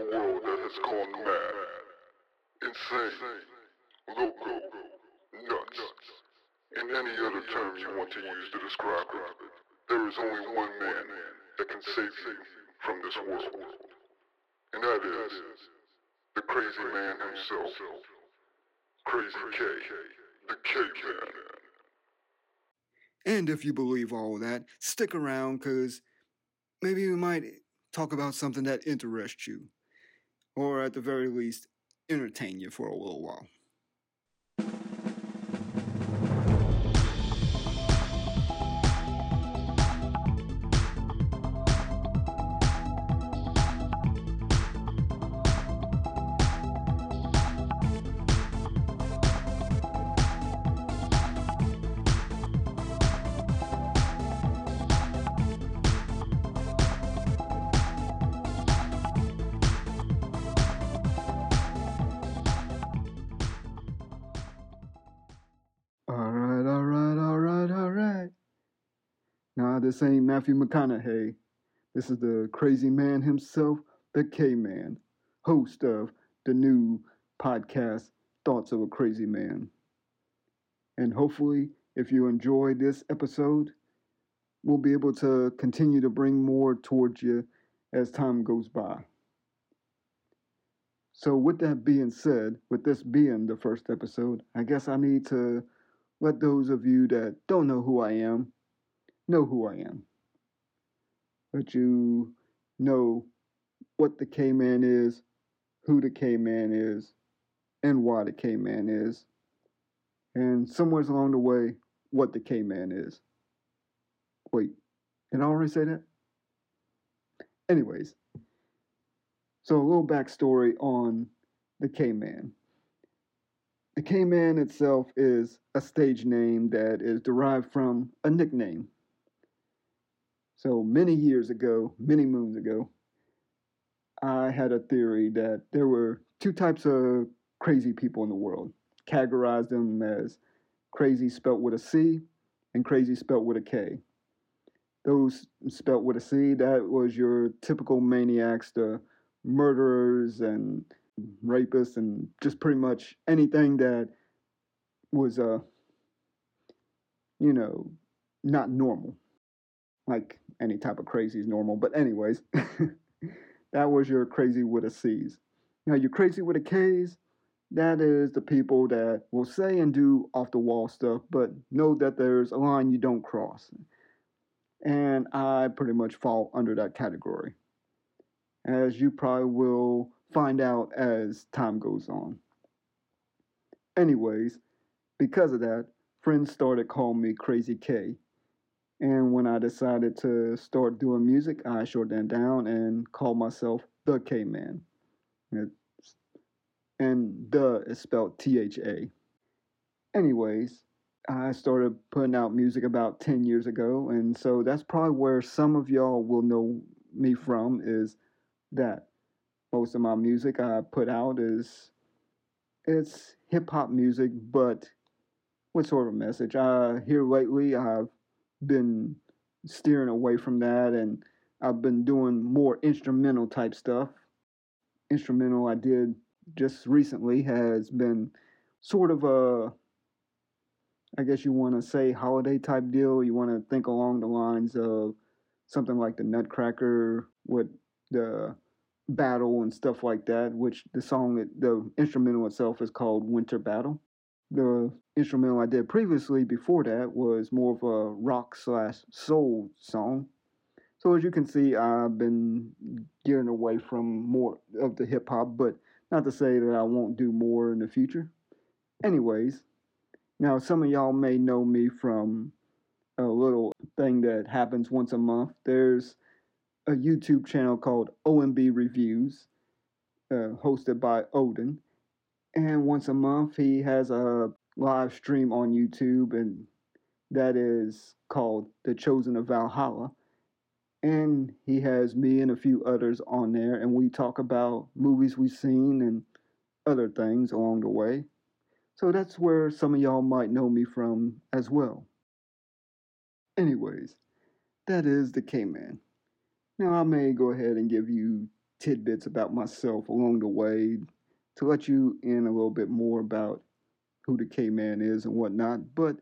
a world that has gone mad, insane, loco, nuts, and any other term you want to use to describe it. There is only one man that can save you from this world, and that is the crazy man himself, Crazy K, the K-Man. And if you believe all that, stick around because maybe we might talk about something that interests you, or at the very least, entertain you for a little while. This ain't Matthew McConaughey. This is the crazy man himself, the K Man, host of the new podcast, Thoughts of a Krazy Man. And hopefully, if you enjoy this episode, we'll be able to continue to bring more towards you as time goes by. So, with that being said, with this being the first episode, I guess I need to let those of you that don't know who I am know who I am. but you know what the K Man is, who the K Man is, and why the K Man is, and somewhere along the way, what the K Man is. Wait, did I already say that? Anyways, so a little backstory on the K Man. The K Man itself is a stage name that is derived from a nickname. So many years ago, many moons ago, I had a theory that there were two types of crazy people in the world. Categorized them as crazy spelt with a C and crazy spelt with a K. Those spelt with a C, that was your typical maniacs, the murderers and rapists and just pretty much anything that was uh you know not normal like any type of crazy is normal but anyways that was your crazy with a c's now your crazy with a k's that is the people that will say and do off the wall stuff but know that there's a line you don't cross and i pretty much fall under that category as you probably will find out as time goes on. Anyways, because of that, friends started calling me Crazy K. And when I decided to start doing music, I shortened down and called myself The K Man. And the is spelled T H A. Anyways, I started putting out music about 10 years ago, and so that's probably where some of y'all will know me from is that most of my music I put out is it's hip hop music, but what sort of message? Uh, here lately, I've been steering away from that, and I've been doing more instrumental type stuff. Instrumental I did just recently has been sort of a, I guess you want to say holiday type deal. You want to think along the lines of something like the Nutcracker with the battle and stuff like that, which the song, the instrumental itself is called Winter Battle. The instrumental I did previously before that was more of a rock slash soul song. So as you can see, I've been gearing away from more of the hip hop, but not to say that I won't do more in the future. Anyways, now some of y'all may know me from a little thing that happens once a month. There's a YouTube channel called OMB Reviews, uh, hosted by Odin. And once a month, he has a live stream on YouTube, and that is called The Chosen of Valhalla. And he has me and a few others on there, and we talk about movies we've seen and other things along the way. So that's where some of y'all might know me from as well. Anyways, that is the K Man. Now, I may go ahead and give you tidbits about myself along the way to let you in a little bit more about who the K Man is and whatnot. But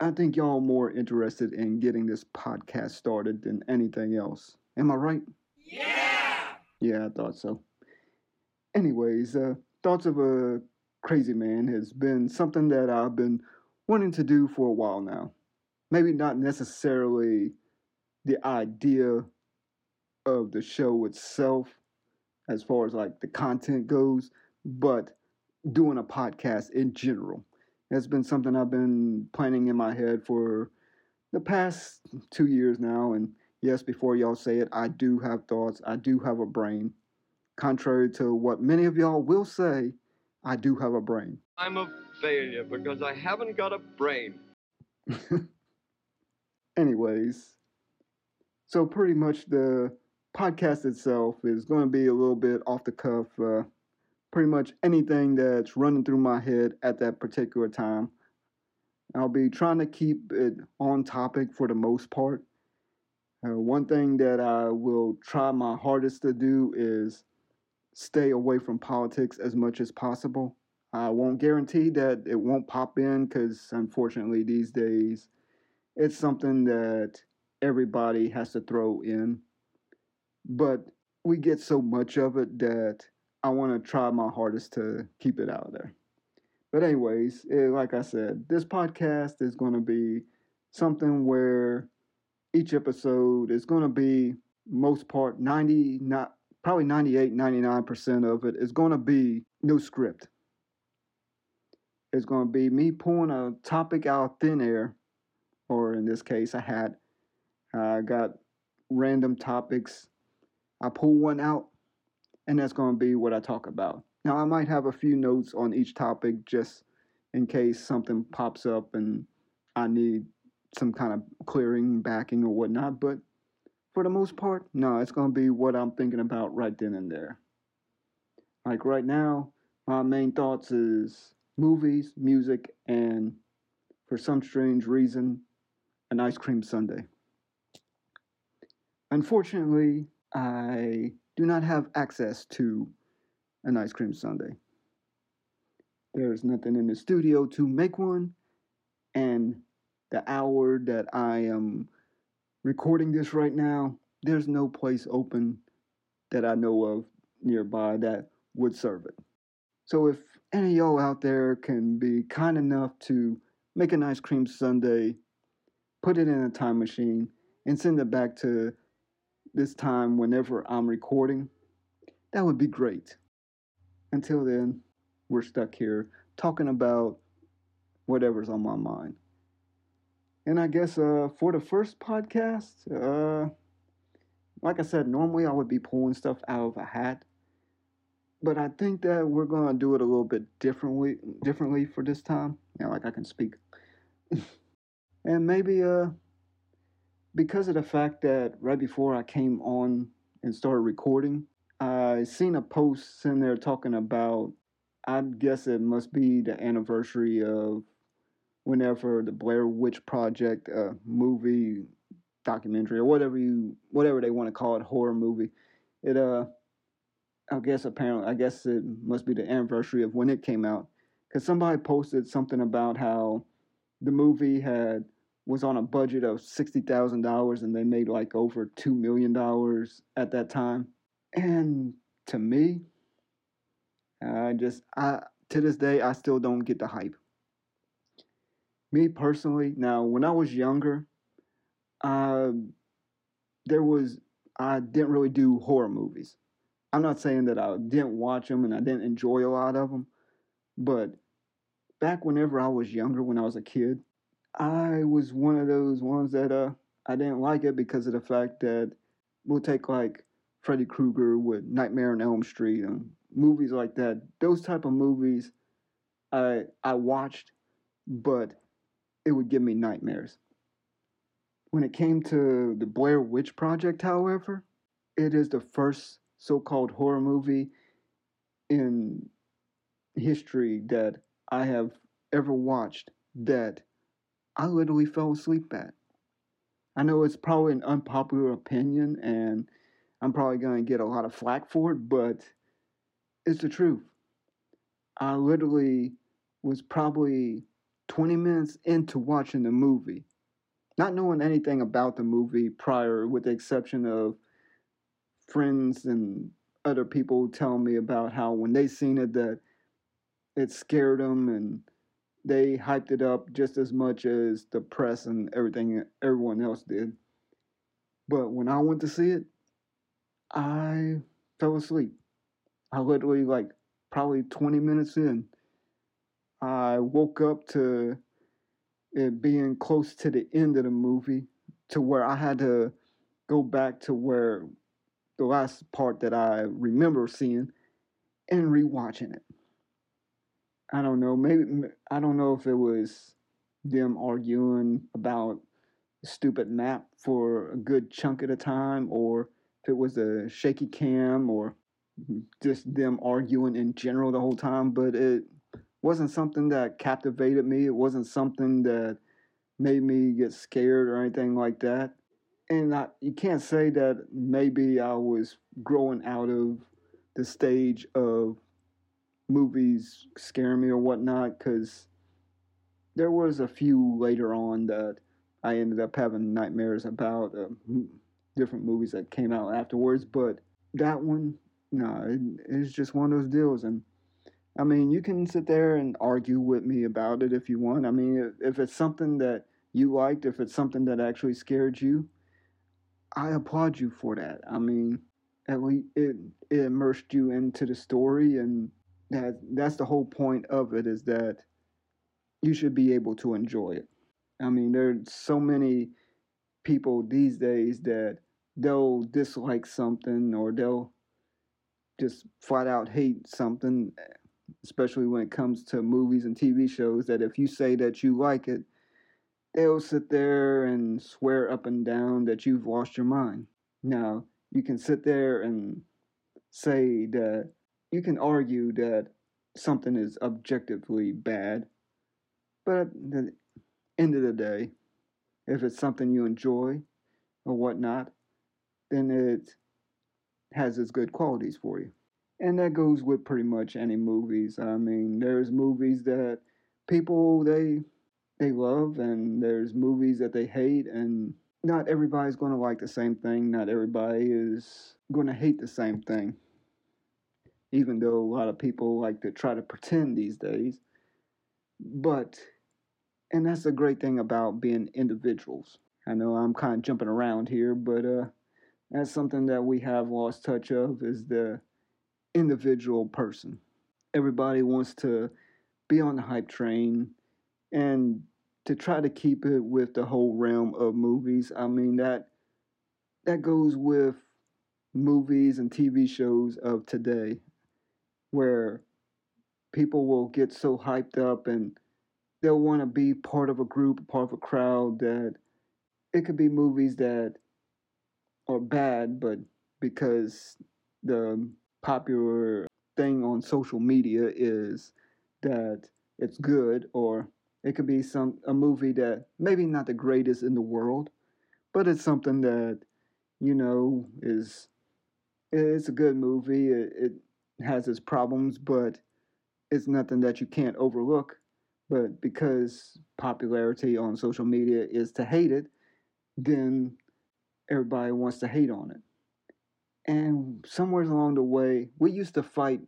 I think y'all more interested in getting this podcast started than anything else. Am I right? Yeah! Yeah, I thought so. Anyways, uh, Thoughts of a Krazy Man has been something that I've been wanting to do for a while now. Maybe not necessarily the idea of the show itself, as far as like the content goes, but doing a podcast in general. It's been something I've been planning in my head for the past two years now. And yes, before y'all say it, I do have thoughts, I do have a brain. Contrary to what many of y'all will say, I do have a brain. I'm a failure because I haven't got a brain. Anyways, so pretty much the podcast itself is going to be a little bit off the cuff. Uh, pretty much anything that's running through my head at that particular time. I'll be trying to keep it on topic for the most part. Uh, one thing that I will try my hardest to do is stay away from politics as much as possible. I won't guarantee that it won't pop in because, unfortunately, these days it's something that everybody has to throw in. But we get so much of it that I want to try my hardest to keep it out of there. But, anyways, it, eh, like I said, this podcast is going to be something where each episode is going to be most part 90 not probably 98 99% of it is going to be no script it's going to be me pulling a topic out of thin air or in this case a hat i got random topics i pull one out and that's going to be what i talk about now i might have a few notes on each topic just in case something pops up and i need some kind of clearing backing or whatnot but for the most part, no, it's going to be what I'm thinking about right then and there. Like right now, my main thoughts is movies, music, and for some strange reason, an ice cream sundae. Unfortunately, I do not have access to an ice cream sundae. There's nothing in the studio to make one, and the hour that I am recording this right now, there's no place open that I know of nearby that would serve it. So if any of y'all out there can be kind enough to make an ice cream sundae, put it in a time machine, and send it back to this time whenever I'm recording, that would be great. Until then, we're stuck here talking about whatever's on my mind. And I guess uh, for the first podcast, uh, like I said, normally I would be pulling stuff out of a hat, but I think that we're gonna do it a little bit differently. Differently for this time. Yeah, like I can speak, and maybe uh, because of the fact that right before I came on and started recording, I seen a post in there talking about. I guess it must be the anniversary of whenever the Blair Witch Project uh, movie, documentary, or whatever you whatever they want to call it, horror movie, it uh, I guess apparently I guess it must be the anniversary of when it came out, because somebody posted something about how the movie had was on a budget of sixty thousand dollars and they made like over two million dollars at that time, and to me, I just I to this day I still don't get the hype me personally, now when I was younger, uh, there was I didn't really do horror movies. I'm not saying that I didn't watch them and I didn't enjoy a lot of them, but back whenever I was younger, when I was a kid, I was one of those ones that uh I didn't like it because of the fact that we'll take like Freddy Krueger with Nightmare on Elm Street and movies like that. Those type of movies I I watched, but it would give me nightmares. When it came to the Blair Witch Project, however, it is the first so called horror movie in history that I have ever watched that I literally fell asleep at. I know it's probably an unpopular opinion, and I'm probably going to get a lot of flack for it, but it's the truth. I literally was probably 20 minutes into watching the movie, not knowing anything about the movie prior, with the exception of friends and other people telling me about how when they seen it that it scared them and they hyped it up just as much as the press and everything everyone else did. But when I went to see it, I fell asleep. I literally like probably 20 minutes in, I woke up to it being close to the end of the movie to where I had to go back to where the last part that I remember seeing and rewatching it. I don't know. Maybe I don't know if it was them arguing about stupid map for a good chunk at a time, or if it was a shaky cam, or just them arguing in general the whole time. But it wasn't something that captivated me. It wasn't something that made me get scared or anything like that. And I, you can't say that maybe I was growing out of the stage of movies scare me or whatnot because there was a few later on that I ended up having nightmares about uh, different movies that came out afterwards. But that one, no, it, it's just one of those deals. And I mean, you can sit there and argue with me about it if you want. I mean, if it's something that you liked, if it's something that actually scared you, I applaud you for that. I mean, at least it, it immersed you into the story and that that's the whole point of it is that you should be able to enjoy it. I mean, there's so many people these days that they'll dislike something or they'll just flat out hate something, especially when it comes to movies and TV shows. That if you say that you like it, they'll sit there and swear up and down that you've lost your mind. Now, you can sit there and say that you can argue that something is objectively bad, but at the end of the day, if it's something you enjoy or whatnot, then it has its good qualities for you. And that goes with pretty much any movies. I mean, there's movies that people they they love and there's movies that they hate and not everybody's going to like the same thing. Not everybody is going to hate the same thing even though a lot of people like to try to pretend these days. But, and that's the great thing about being individuals. I know I'm kind of jumping around here, but uh, that's something that we have lost touch of is the individual person. Everybody wants to be on the hype train and to try to keep it with the whole realm of movies. I mean that that goes with movies and TV shows of today where people will get so hyped up and they'll want to be part of a group, part of a crowd that it could be movies that are bad, but because the popular thing on social media is that it's good, or it could be some a movie that maybe not the greatest in the world, but it's something that you know is it's a good movie. It, it has its problems, but it's nothing that you can't overlook. But because popularity on social media is to hate it, then everybody wants to hate on it. And somewhere along the way, we used to fight,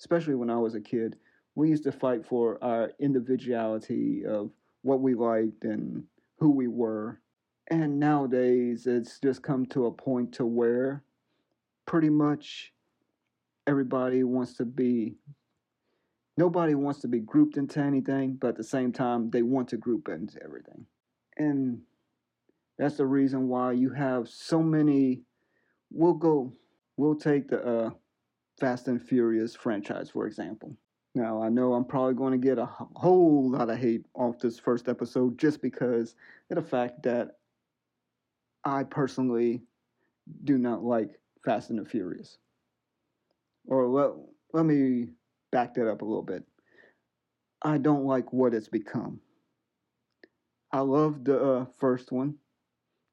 especially when I was a kid, we used to fight for our individuality of what we liked and who we were. And nowadays, it's just come to a point to where pretty much everybody wants to be nobody wants to be grouped into anything, but at the same time they want to group into everything. And that's the reason why you have so many we'll go we'll take the uh, Fast and Furious franchise for example. Now, I know I'm probably going to get a whole lot of hate off this first episode just because of the fact that I personally do not like Fast and the Furious or let, let me back that up a little bit. I don't like what it's become. I love the uh, first one.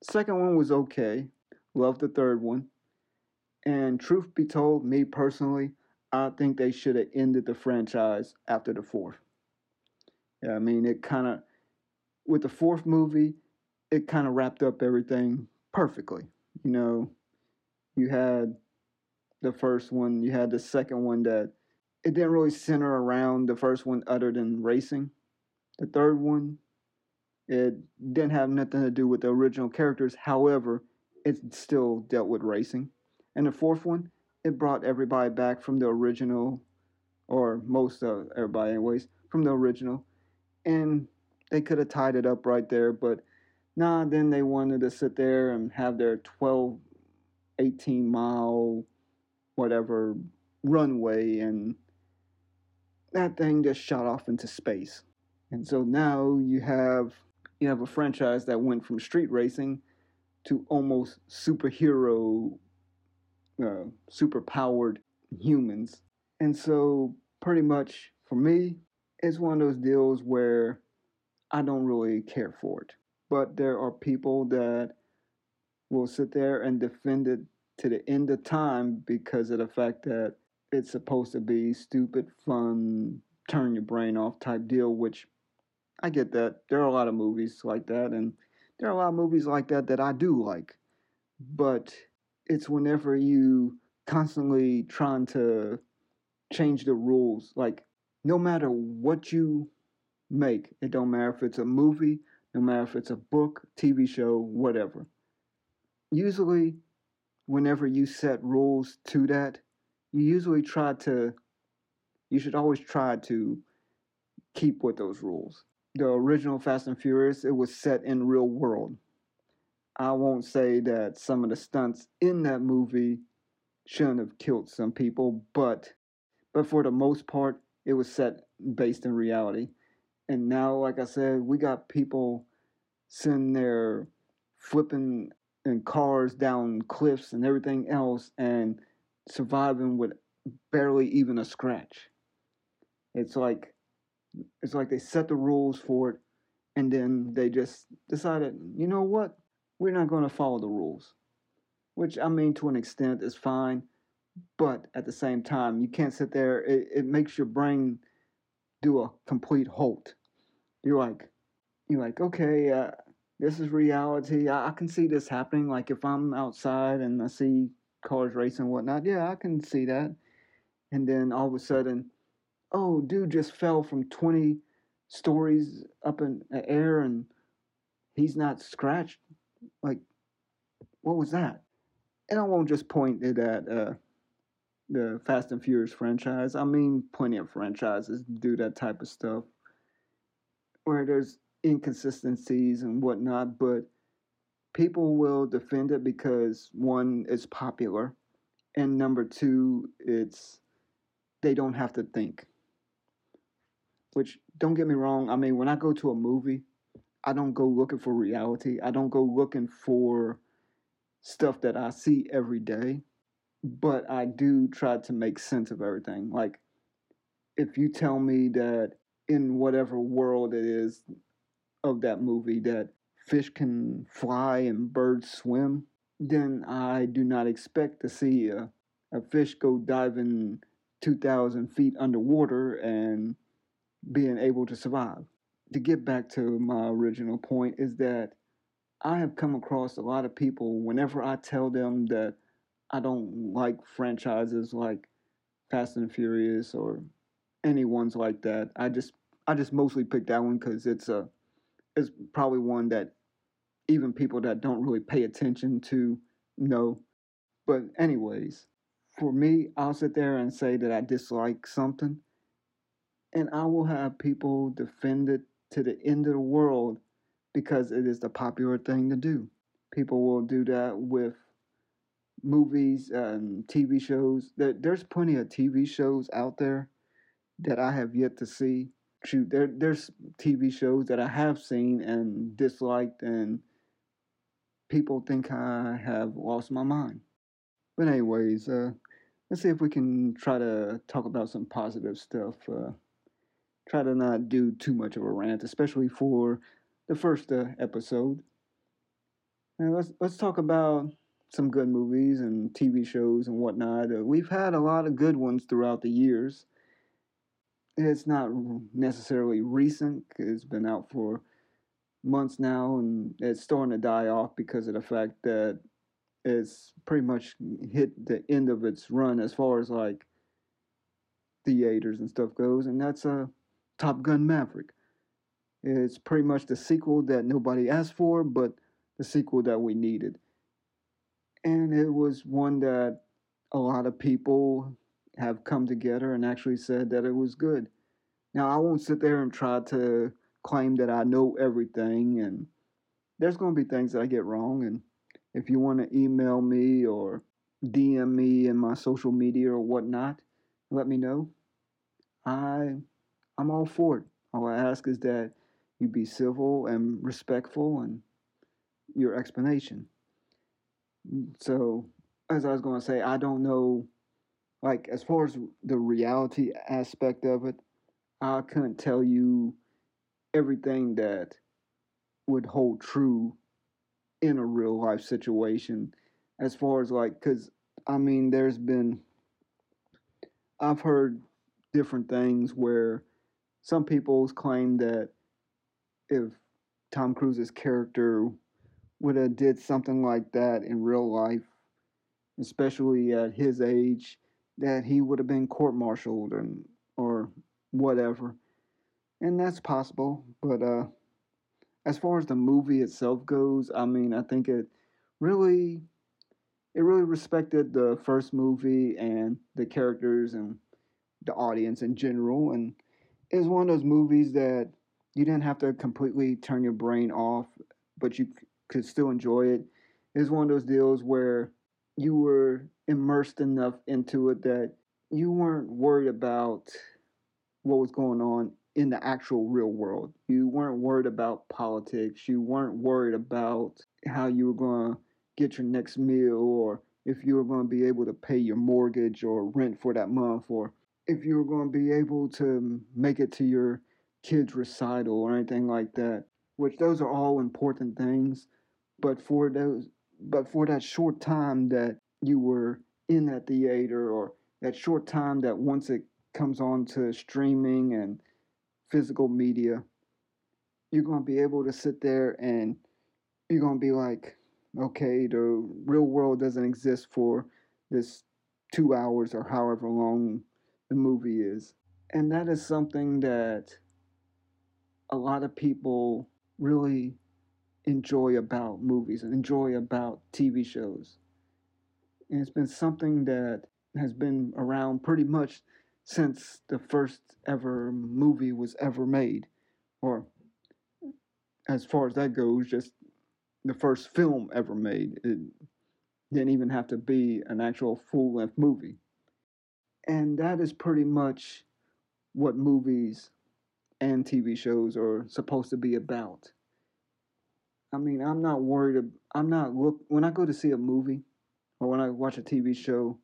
Second one was okay. Love the third one. And truth be told, me personally, I think they should have ended the franchise after the fourth. Yeah, I mean, it kind of, with the fourth movie, it kind of wrapped up everything perfectly. You know, you had the first one, you had the second one that it didn't really center around the first one other than racing. The third one, it didn't have nothing to do with the original characters. However, it still dealt with racing. And the fourth one, it brought everybody back from the original, or most of everybody, anyways, from the original. And they could have tied it up right there, but nah, then they wanted to sit there and have their 12, 18 mile, whatever, runway, and that thing just shot off into space. And so now you have you have a franchise that went from street racing to almost superhero, uh, super powered humans. And so, pretty much for me, it's one of those deals where I don't really care for it. But there are people that will sit there and defend it to the end of time because of the fact that it's supposed to be stupid, fun, turn your brain off type deal, which I get that. There are a lot of movies like that, and there are a lot of movies like that that I do like. But it's whenever you constantly trying to change the rules. Like, no matter what you make, it don't matter if it's a movie, no matter if it's a book, TV show, whatever. Usually, whenever you set rules to that, you usually try to, you should always try to keep with those rules the original Fast and Furious, it was set in real world. I won't say that some of the stunts in that movie shouldn't have killed some people, but but for the most part, it was set based in reality. And now, like I said, we got people sitting there flipping in cars down cliffs and everything else and surviving with barely even a scratch. It's like it's like they set the rules for it and then they just decided, you know what? We're not going to follow the rules. Which, I mean, to an extent is fine. But at the same time, you can't sit there. It, it makes your brain do a complete halt. You're like, you're like, okay, uh, this is reality. I, I, can see this happening. Like if I'm outside and I see cars racing and whatnot, yeah, I can see that. And then all of a sudden, oh, dude just fell from 20 stories up in the air and he's not scratched. Like, what was that? And I won't just point it at uh, the Fast and Furious franchise. I mean, plenty of franchises do that type of stuff where there's inconsistencies and whatnot, but people will defend it because one, it's popular, and number two, it's they don't have to think. Which don't get me wrong. I mean, when I go to a movie, I don't go looking for reality. I don't go looking for stuff that I see every day. But I do try to make sense of everything. Like, if you tell me that in whatever world it is of that movie that fish can fly and birds swim, then I do not expect to see a, a fish go diving 2,000 feet underwater and being able to survive. To get back to my original point, is that I have come across a lot of people whenever I tell them that I don't like franchises like Fast and Furious or any ones like that. I just I just mostly pick that one because it's a it's probably one that even people that don't really pay attention to know. But anyways, for me, I'll sit there and say that I dislike something and I will have people defend it to the end of the world because it is the popular thing to do. People will do that with movies and TV shows. There's plenty of TV shows out there that I have yet to see. Shoot, there, there's TV shows that I have seen and disliked, and people think I have lost my mind. But, anyways, uh, let's see if we can try to talk about some positive stuff. Uh, try to not do too much of a rant, especially for the first uh, episode. Now let's let's talk about some good movies and TV shows and whatnot. Uh, we've had a lot of good ones throughout the years. It's not necessarily recent, it's been out for months now, and it's starting to die off because of the fact that it's pretty much hit the end of its run as far as like theaters and stuff goes, and that's a uh, Top Gun Maverick. It's pretty much the sequel that nobody asked for, but the sequel that we needed. And it was one that a lot of people have come together and actually said that it was good. Now, I won't sit there and try to claim that I know everything, and there's going to be things that I get wrong. And if you want to email me or DM me in my social media or whatnot, let me know. I I'm all for it. All I ask is that you be civil and respectful and your explanation. So, as I was going to say, I don't know, like, as far as the reality aspect of it, I couldn't tell you everything that would hold true in a real life situation. As far as, like, because, I mean, there's been, I've heard different things where some people claim that if Tom Cruise's character would have did something like that in real life, especially at his age, that he would have been court-martialed and or whatever. And that's possible, but uh as far as the movie itself goes, I mean, I think it really it really respected the first movie and the characters and the audience in general and it's one of those movies that you didn't have to completely turn your brain off, but you could still enjoy it. It's one of those deals where you were immersed enough into it that you weren't worried about what was going on in the actual real world. You weren't worried about politics. You weren't worried about how you were going to get your next meal or if you were going to be able to pay your mortgage or rent for that month or if you were going to be able to make it to your kid's recital or anything like that, which those are all important things. But for those, but for that short time that you were in that theater, or that short time that once it comes on to streaming and physical media, you're going to be able to sit there and you're going to be like, okay, the real world doesn't exist for this two hours or however long the movie is. And that is something that a lot of people really enjoy about movies and enjoy about TV shows. And it's been something that has been around pretty much since the first ever movie was ever made. Or, as far as that goes, just the first film ever made. It didn't even have to be an actual full length movie. And that is pretty much what movies and TV shows are supposed to be about. I mean, I'm not worried. I'm not look when I go to see a movie or when I watch a TV show,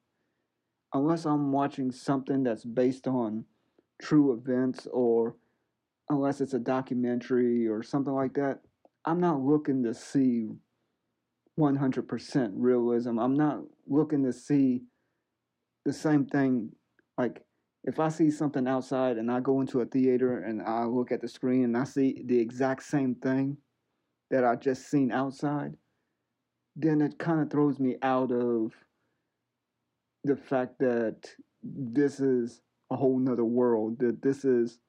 unless I'm watching something that's based on true events or unless it's a documentary or something like that, I'm not looking to see 100% realism. I'm not looking to see the same thing like if I see something outside and I go into a theater and I look at the screen and I see the exact same thing that I just seen outside, then it kind of throws me out of the fact that this is a whole nother world, that this is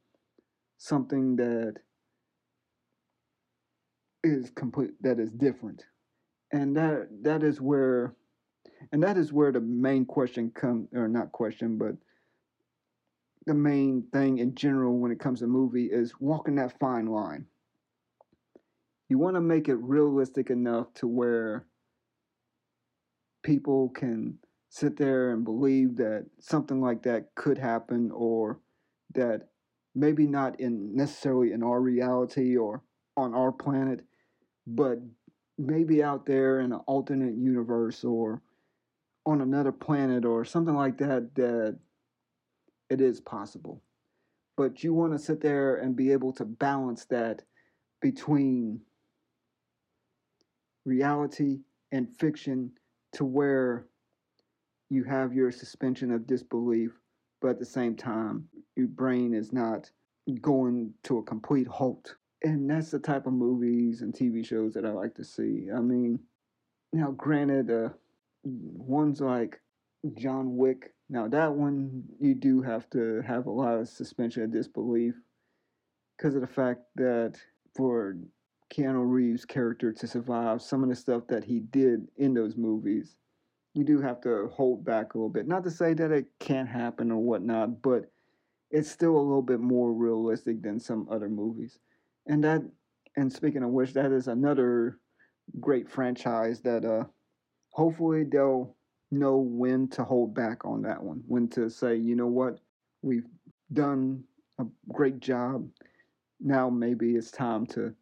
something that is complete that is different. And that that is where and that is where the main question come or not question, but the main thing in general when it comes to movie is walking that fine line. You want to make it realistic enough to where people can sit there and believe that something like that could happen or that maybe not in necessarily in our reality or on our planet, but maybe out there in an alternate universe or on another planet or something like that that it is possible. But you want to sit there and be able to balance that between reality and fiction to where you have your suspension of disbelief, but at the same time, your brain is not going to a complete halt. And that's the type of movies and TV shows that I like to see. I mean, now granted, uh, ones like John Wick, now that one you do have to have a lot of suspension of disbelief because of the fact that for Keanu Reeves' character to survive some of the stuff that he did in those movies, you do have to hold back a little bit. Not to say that it can't happen or whatnot, but it's still a little bit more realistic than some other movies. And that, and speaking of which, that is another great franchise that uh, hopefully they'll know when to hold back on that one, when to say, you know what, we've done a great job. Now maybe it's time to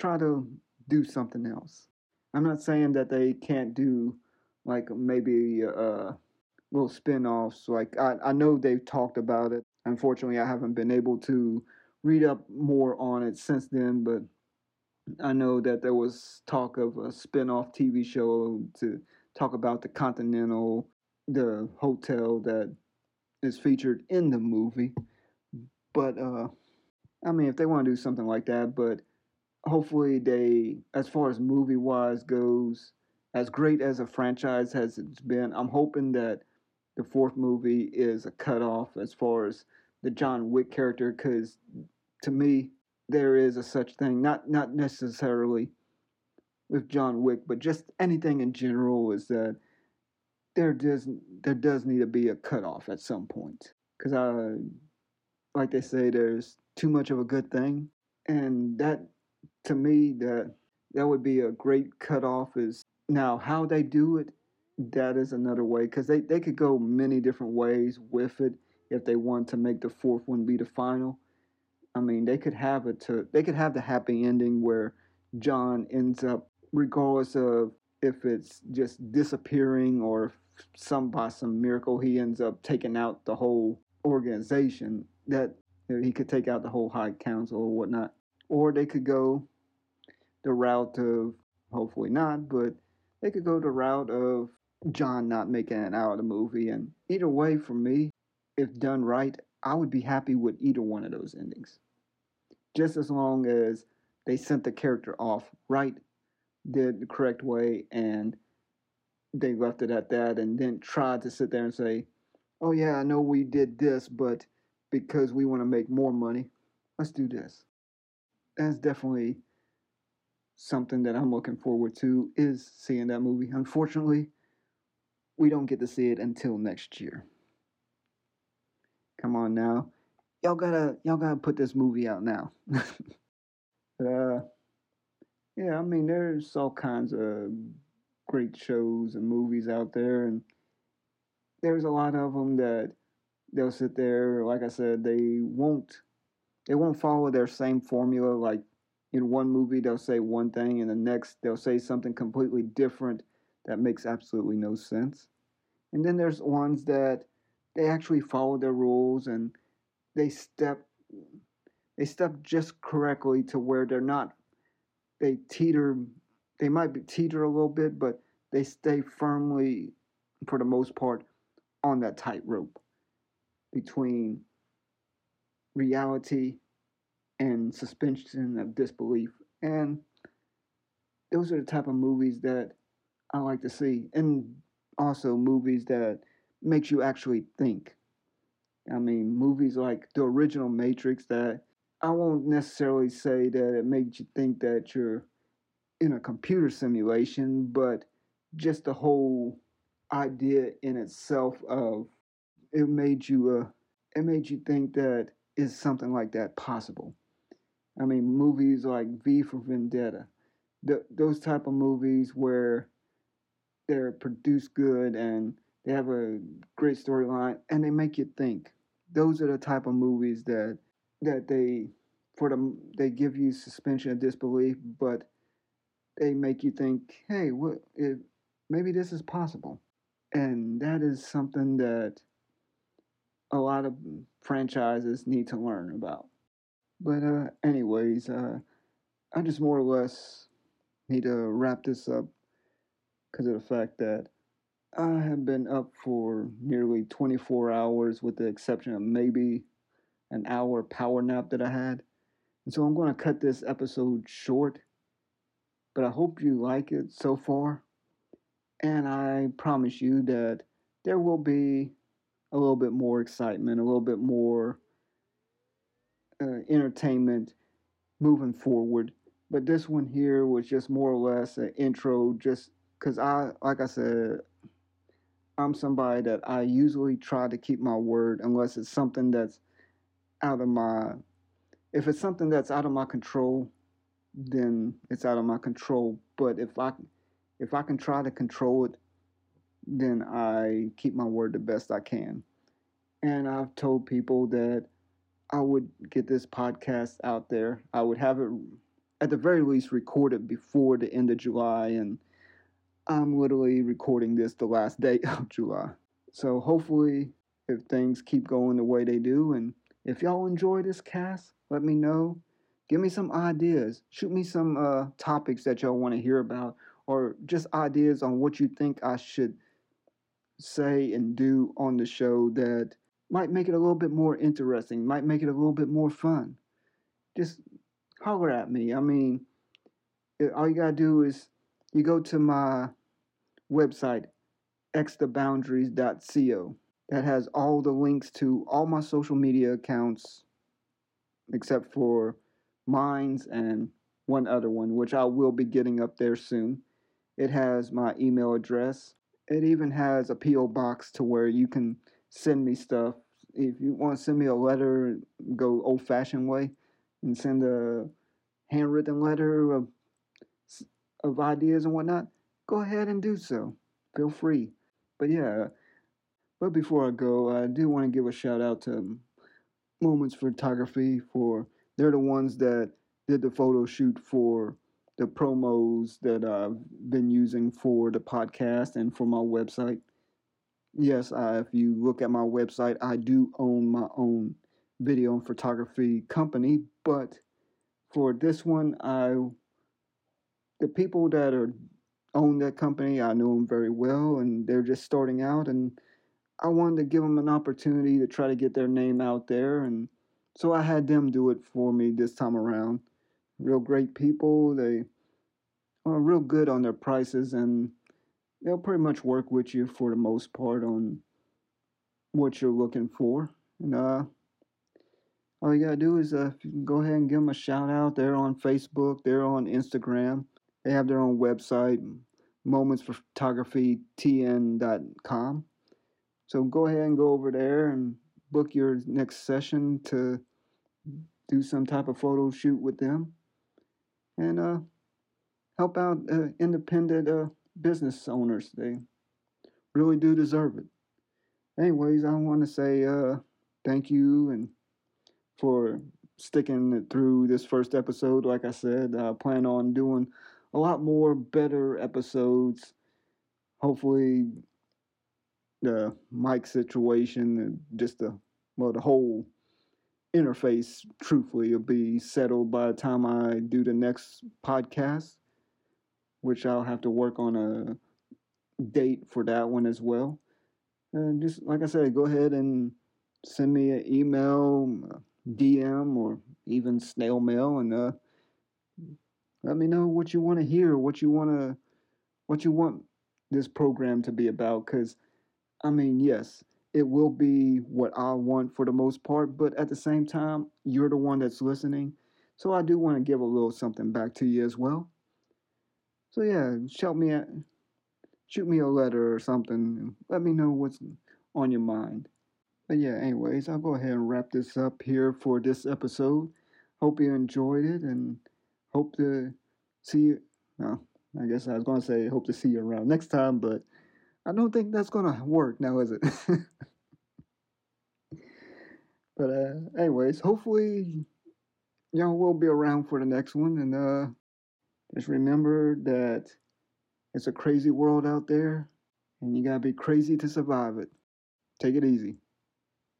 try to do something else. I'm not saying that they can't do like maybe uh, little spin-offs. Like I, I know they've talked about it. Unfortunately, I haven't been able to read up more on it since then, but I know that there was talk of a spin-off TV show to talk about the Continental, the hotel that is featured in the movie. But uh I mean if they want to do something like that, but hopefully they as far as movie wise goes, as great as a franchise has it's been, I'm hoping that the fourth movie is a cutoff as far as the John Wick character because to me there is a such thing not not necessarily with John Wick but just anything in general is that there does there does need to be a cutoff at some point because I like they say there's too much of a good thing and that to me that that would be a great cutoff is now how they do it that is another way because they, they could go many different ways with it if they want to make the fourth one be the final. I mean they could have it to they could have the happy ending where john ends up regardless of if it's just disappearing or some by some miracle he ends up taking out the whole organization that he could take out the whole high council or whatnot. Or they could go the route of hopefully not but they could go the route of John not making it out of the movie. And either way, for me, if done right, I would be happy with either one of those endings. Just as long as they sent the character off right, did the correct way, and they left it at that, and then tried to sit there and say, oh, yeah, I know we did this, but because we want to make more money, let's do this. That's definitely something that I'm looking forward to is seeing that movie. Unfortunately, we don't get to see it until next year. Come on now. Y'all gotta y'all gotta put this movie out now. uh yeah, I mean there's all kinds of great shows and movies out there and there's a lot of them that they'll sit there like I said they won't they won't follow their same formula like in one movie they'll say one thing and the next they'll say something completely different that makes absolutely no sense. And then there's ones that they actually follow their rules and they step they step just correctly to where they're not they teeter they might be teeter a little bit but they stay firmly for the most part on that tightrope between reality and suspension of disbelief and those are the type of movies that I like to see, and also movies that makes you actually think. I mean, movies like the original Matrix that I won't necessarily say that it makes you think that you're in a computer simulation, but just the whole idea in itself of it made you uh, it made you think that is something like that possible. I mean, movies like V for Vendetta, those type of movies where they're produced good and they have a great storyline and they make you think. Those are the type of movies that that they for them they give you suspension of disbelief, but they make you think, hey, what if maybe this is possible? And that is something that a lot of franchises need to learn about. But uh, anyways, uh, I just more or less need to wrap this up because of the fact that I have been up for nearly 24 hours, with the exception of maybe an hour power nap that I had. And so I'm going to cut this episode short, but I hope you like it so far. And I promise you that there will be a little bit more excitement, a little bit more uh, entertainment moving forward. But this one here was just more or less an intro, just because I, like I said, I'm somebody that I usually try to keep my word unless it's something that's out of my if it's something that's out of my control, then it's out of my control. But if I if I can try to control it, then I keep my word the best I can. And I've told people that I would get this podcast out there. I would have it at the very least recorded before the end of July and I'm literally recording this the last day of July. So hopefully if things keep going the way they do and if y'all enjoy this cast, let me know. Give me some ideas. Shoot me some uh, topics that y'all want to hear about, or just ideas on what you think I should say and do on the show that might make it a little bit more interesting, might make it a little bit more fun. Just holler at me. I mean, all you gotta do is you go to my website, xtheboundaries.co. That has all the links to all my social media accounts, except for Minds and one other one, which I will be getting up there soon. It has my email address. It even has a P.O. box to where you can send me stuff. If you want to send me a letter, go old fashioned way and send a handwritten letter of, of ideas and whatnot, go ahead and do so. Feel free. But yeah, but before I go, I do want to give a shout out to Moments Photography for they're the ones that did the photo shoot for the promos that I've been using for the podcast and for my website. Yes, I, if you look at my website, I do own my own video and photography company, but for this one, I the people that are own that company, I know them very well, and they're just starting out, and I wanted to give them an opportunity to try to get their name out there, and so I had them do it for me this time around. Real great people. They are real good on their prices, and they'll pretty much work with you for the most part on what you're looking for. And uh, all you gotta do is uh, go ahead and give them a shout out. They're on Facebook. They're on Instagram. They have their own website, momentsphotographytn.com. So go ahead and go over there and book your next session to do some type of photo shoot with them and uh, help out uh, independent uh, business owners. They really do deserve it. Anyways, I want to say uh, thank you and for sticking through this first episode. Like I said, I plan on doing a lot more better episodes. Hopefully, the mic situation and just the well, the whole interface, truthfully, will be settled by the time I do the next podcast, which I'll have to work on a date for that one as well. And just like I said, go ahead and send me an email, DM, or even snail mail, and uh, let me know what you want to hear, what you want to, what you want this program to be about. Because, I mean, yes, it will be what I want for the most part, but at the same time, you're the one that's listening. So I do want to give a little something back to you as well. So yeah, shout me at, shoot me a letter or something. Let me know what's on your mind. But yeah, anyways, I'll go ahead and wrap this up here for this episode. Hope you enjoyed it and hope to see you. Well, I guess I was going to say hope to see you around next time, but I don't think that's going to work now, is it? but uh, anyways, hopefully y'all will be around for the next one. And uh, just remember that it's a crazy world out there, and you got to be crazy to survive it. Take it easy.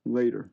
Later.